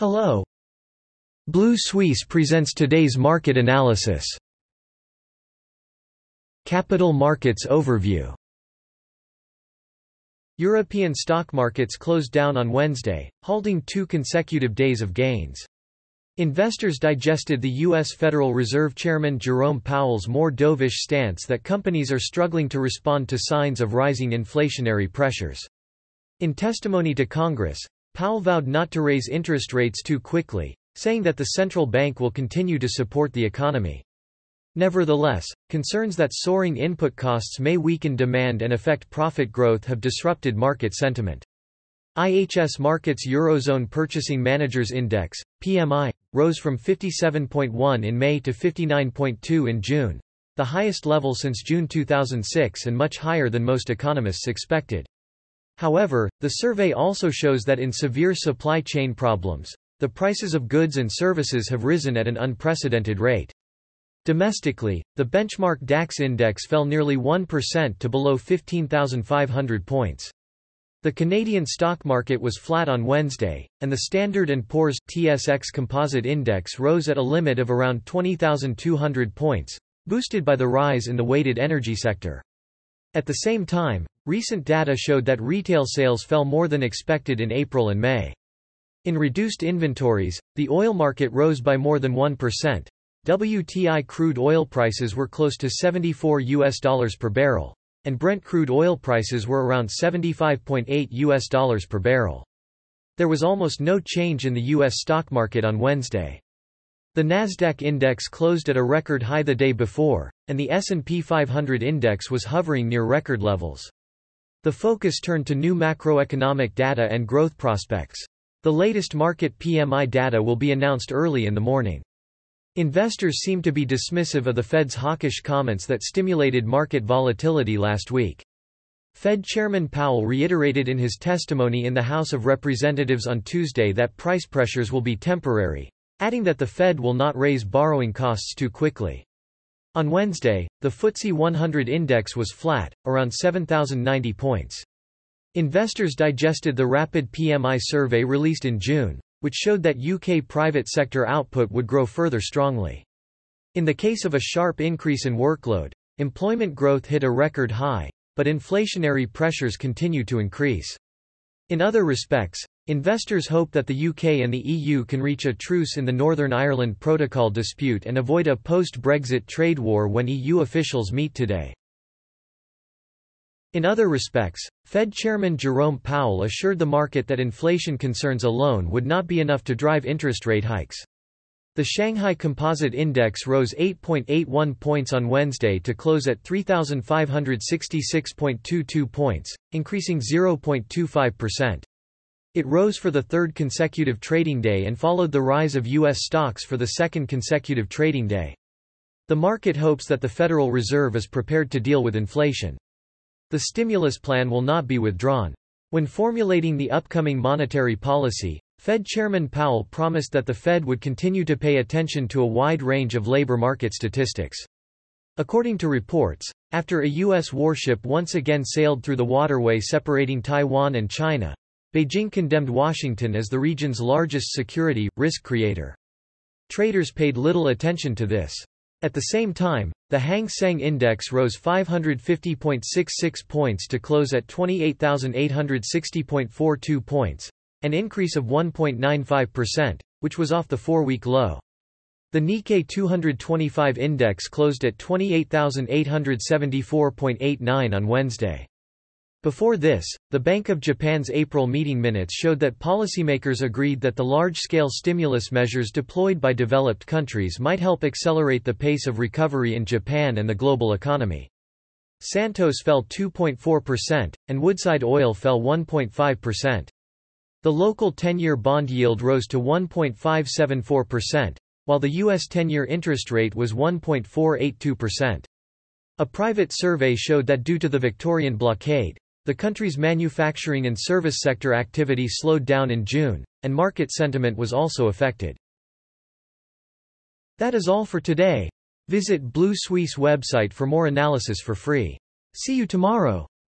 Hello. Blue Suisse presents today's market analysis. Capital Markets Overview European stock markets closed down on Wednesday, halting two consecutive days of gains. Investors digested the U.S. Federal Reserve Chairman Jerome Powell's more dovish stance that companies are struggling to respond to signs of rising inflationary pressures. In testimony to Congress, Powell vowed not to raise interest rates too quickly, saying that the central bank will continue to support the economy. Nevertheless, concerns that soaring input costs may weaken demand and affect profit growth have disrupted market sentiment. IHS Markit's Eurozone Purchasing Managers Index, PMI, rose from 57.1 in May to 59.2 in June, the highest level since June 2006 and much higher than most economists expected. However, the survey also shows that in severe supply chain problems, the prices of goods and services have risen at an unprecedented rate. Domestically, the benchmark DAX index fell nearly 1% to below 15,500 points. The Canadian stock market was flat on Wednesday, and the Standard & Poor's TSX Composite Index rose at a limit of around 20,200 points, boosted by the rise in the weighted energy sector. At the same time, recent data showed that retail sales fell more than expected in April and May. In reduced inventories, the oil market rose by more than 1%. WTI crude oil prices were close to 74 US dollars per barrel, and Brent crude oil prices were around 75.8 US dollars per barrel. There was almost no change in the US stock market on Wednesday. The Nasdaq index closed at a record high the day before, and the S&P 500 index was hovering near record levels. The focus turned to new macroeconomic data and growth prospects. The latest market PMI data will be announced early in the morning. Investors seem to be dismissive of the Fed's hawkish comments that stimulated market volatility last week. Fed Chairman Powell reiterated in his testimony in the House of Representatives on Tuesday that price pressures will be temporary, adding that the Fed will not raise borrowing costs too quickly. On Wednesday, the FTSE 100 index was flat, around 7,090 points. Investors digested the rapid PMI survey released in June, which showed that UK private sector output would grow further strongly. In the case of a sharp increase in workload, employment growth hit a record high, but inflationary pressures continue to increase. In other respects, investors hope that the UK and the EU can reach a truce in the Northern Ireland Protocol dispute and avoid a post-Brexit trade war when EU officials meet today. In other respects, Fed Chairman Jerome Powell assured the market that inflation concerns alone would not be enough to drive interest rate hikes. The Shanghai Composite Index rose 8.81 points on Wednesday to close at 3,566.22 points, increasing 0.25%. It rose for the third consecutive trading day and followed the rise of U.S. stocks for the second consecutive trading day. The market hopes that the Federal Reserve is prepared to deal with inflation. The stimulus plan will not be withdrawn. When formulating the upcoming monetary policy, Fed Chairman Powell promised that the Fed would continue to pay attention to a wide range of labor market statistics. According to reports, after a U.S. warship once again sailed through the waterway separating Taiwan and China, Beijing condemned Washington as the region's largest security, risk creator. Traders paid little attention to this. At the same time, the Hang Seng Index rose 550.66 points to close at 28,860.42 points, an increase of 1.95%, which was off the four-week low. The Nikkei 225 index closed at 28,874.89 on Wednesday. Before this, the Bank of Japan's April meeting minutes showed that policymakers agreed that the large-scale stimulus measures deployed by developed countries might help accelerate the pace of recovery in Japan and the global economy. Santos fell 2.4%, and Woodside Oil fell 1.5%. The local 10-year bond yield rose to 1.574%, while the U.S. 10-year interest rate was 1.482%. A private survey showed that due to the Victorian blockade, the country's manufacturing and service sector activity slowed down in June, and market sentiment was also affected. That is all for today. Visit Blue Suisse website for more analysis for free. See you tomorrow.